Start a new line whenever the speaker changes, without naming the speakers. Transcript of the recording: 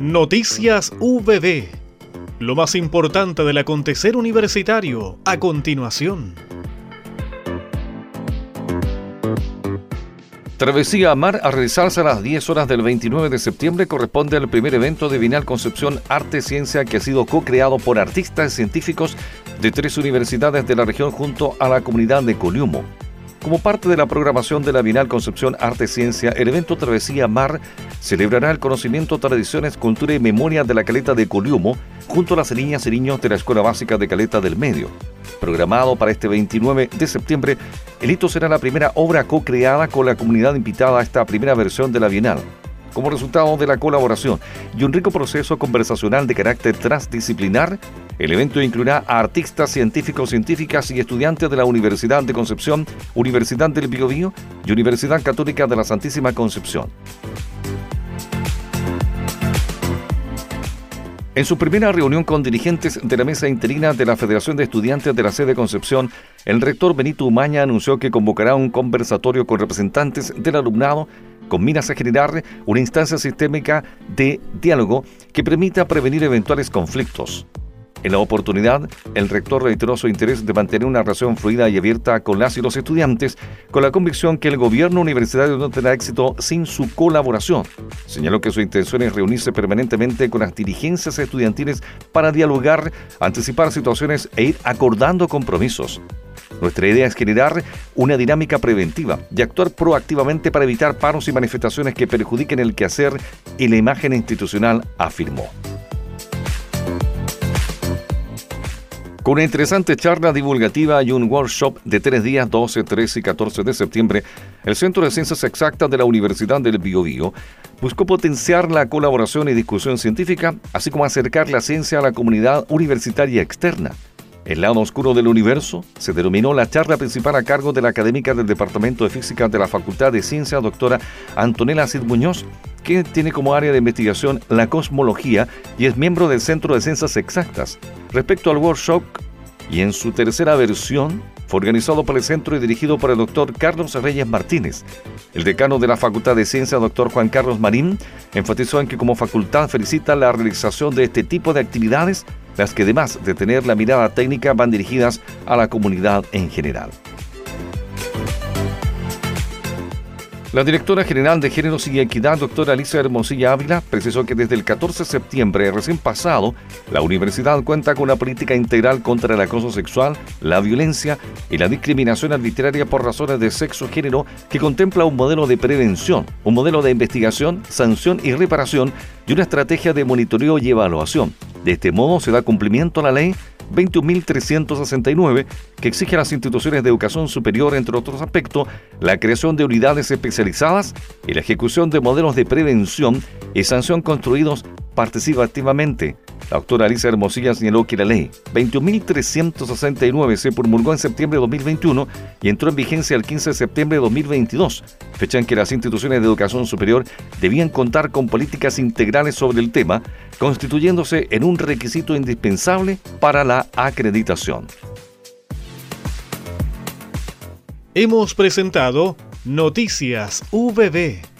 Noticias VB. Lo más importante del acontecer universitario a continuación.
Travesía a Mar a realizarse a las 10 horas del 29 de septiembre corresponde al primer evento de Vinal Concepción Arte Ciencia que ha sido co-creado por artistas y científicos de tres universidades de la región junto a la comunidad de Coliumo. Como parte de la programación de la Bienal Concepción Arte Ciencia, el evento Travesía Mar celebrará el conocimiento, tradiciones, cultura y memoria de la caleta de Coliumo junto a las niñas y niños de la Escuela Básica de Caleta del Medio. Programado para este 29 de septiembre, el hito será la primera obra co-creada con la comunidad invitada a esta primera versión de la Bienal como resultado de la colaboración y un rico proceso conversacional de carácter transdisciplinar, el evento incluirá a artistas, científicos, científicas y estudiantes de la Universidad de Concepción, Universidad del Biobío y Universidad Católica de la Santísima Concepción. En su primera reunión con dirigentes de la mesa interina de la Federación de Estudiantes de la sede Concepción, el rector Benito Umaña anunció que convocará un conversatorio con representantes del alumnado con miras a generar una instancia sistémica de diálogo que permita prevenir eventuales conflictos. En la oportunidad, el rector reiteró su interés de mantener una relación fluida y abierta con las y los estudiantes, con la convicción que el gobierno universitario no tendrá éxito sin su colaboración. Señaló que su intención es reunirse permanentemente con las dirigencias estudiantiles para dialogar, anticipar situaciones e ir acordando compromisos. Nuestra idea es generar una dinámica preventiva y actuar proactivamente para evitar paros y manifestaciones que perjudiquen el quehacer y la imagen institucional, afirmó. Con una interesante charla divulgativa y un workshop de tres días, 12, 13 y 14 de septiembre, el Centro de Ciencias Exactas de la Universidad del Biobío buscó potenciar la colaboración y discusión científica, así como acercar la ciencia a la comunidad universitaria externa. El lado oscuro del universo se denominó la charla principal a cargo de la académica del Departamento de Física de la Facultad de Ciencia, doctora Antonella Cid Muñoz, que tiene como área de investigación la cosmología y es miembro del Centro de Ciencias Exactas. Respecto al workshop, y en su tercera versión, fue organizado por el centro y dirigido por el doctor Carlos Reyes Martínez. El decano de la Facultad de Ciencia, doctor Juan Carlos Marín, enfatizó en que como facultad felicita la realización de este tipo de actividades las que además de tener la mirada técnica van dirigidas a la comunidad en general. La directora general de Géneros y Equidad, doctora Alicia Hermosilla Ávila, precisó que desde el 14 de septiembre recién pasado, la universidad cuenta con una política integral contra el acoso sexual, la violencia y la discriminación arbitraria por razones de sexo género que contempla un modelo de prevención, un modelo de investigación, sanción y reparación y una estrategia de monitoreo y evaluación. De este modo se da cumplimiento a la ley 21.369, que exige a las instituciones de educación superior, entre otros aspectos, la creación de unidades especializadas y la ejecución de modelos de prevención y sanción construidos participativamente la doctora Alicia Hermosilla señaló que la ley 21.369 se promulgó en septiembre de 2021 y entró en vigencia el 15 de septiembre de 2022, fecha en que las instituciones de educación superior debían contar con políticas integrales sobre el tema, constituyéndose en un requisito indispensable para la acreditación.
Hemos presentado Noticias VB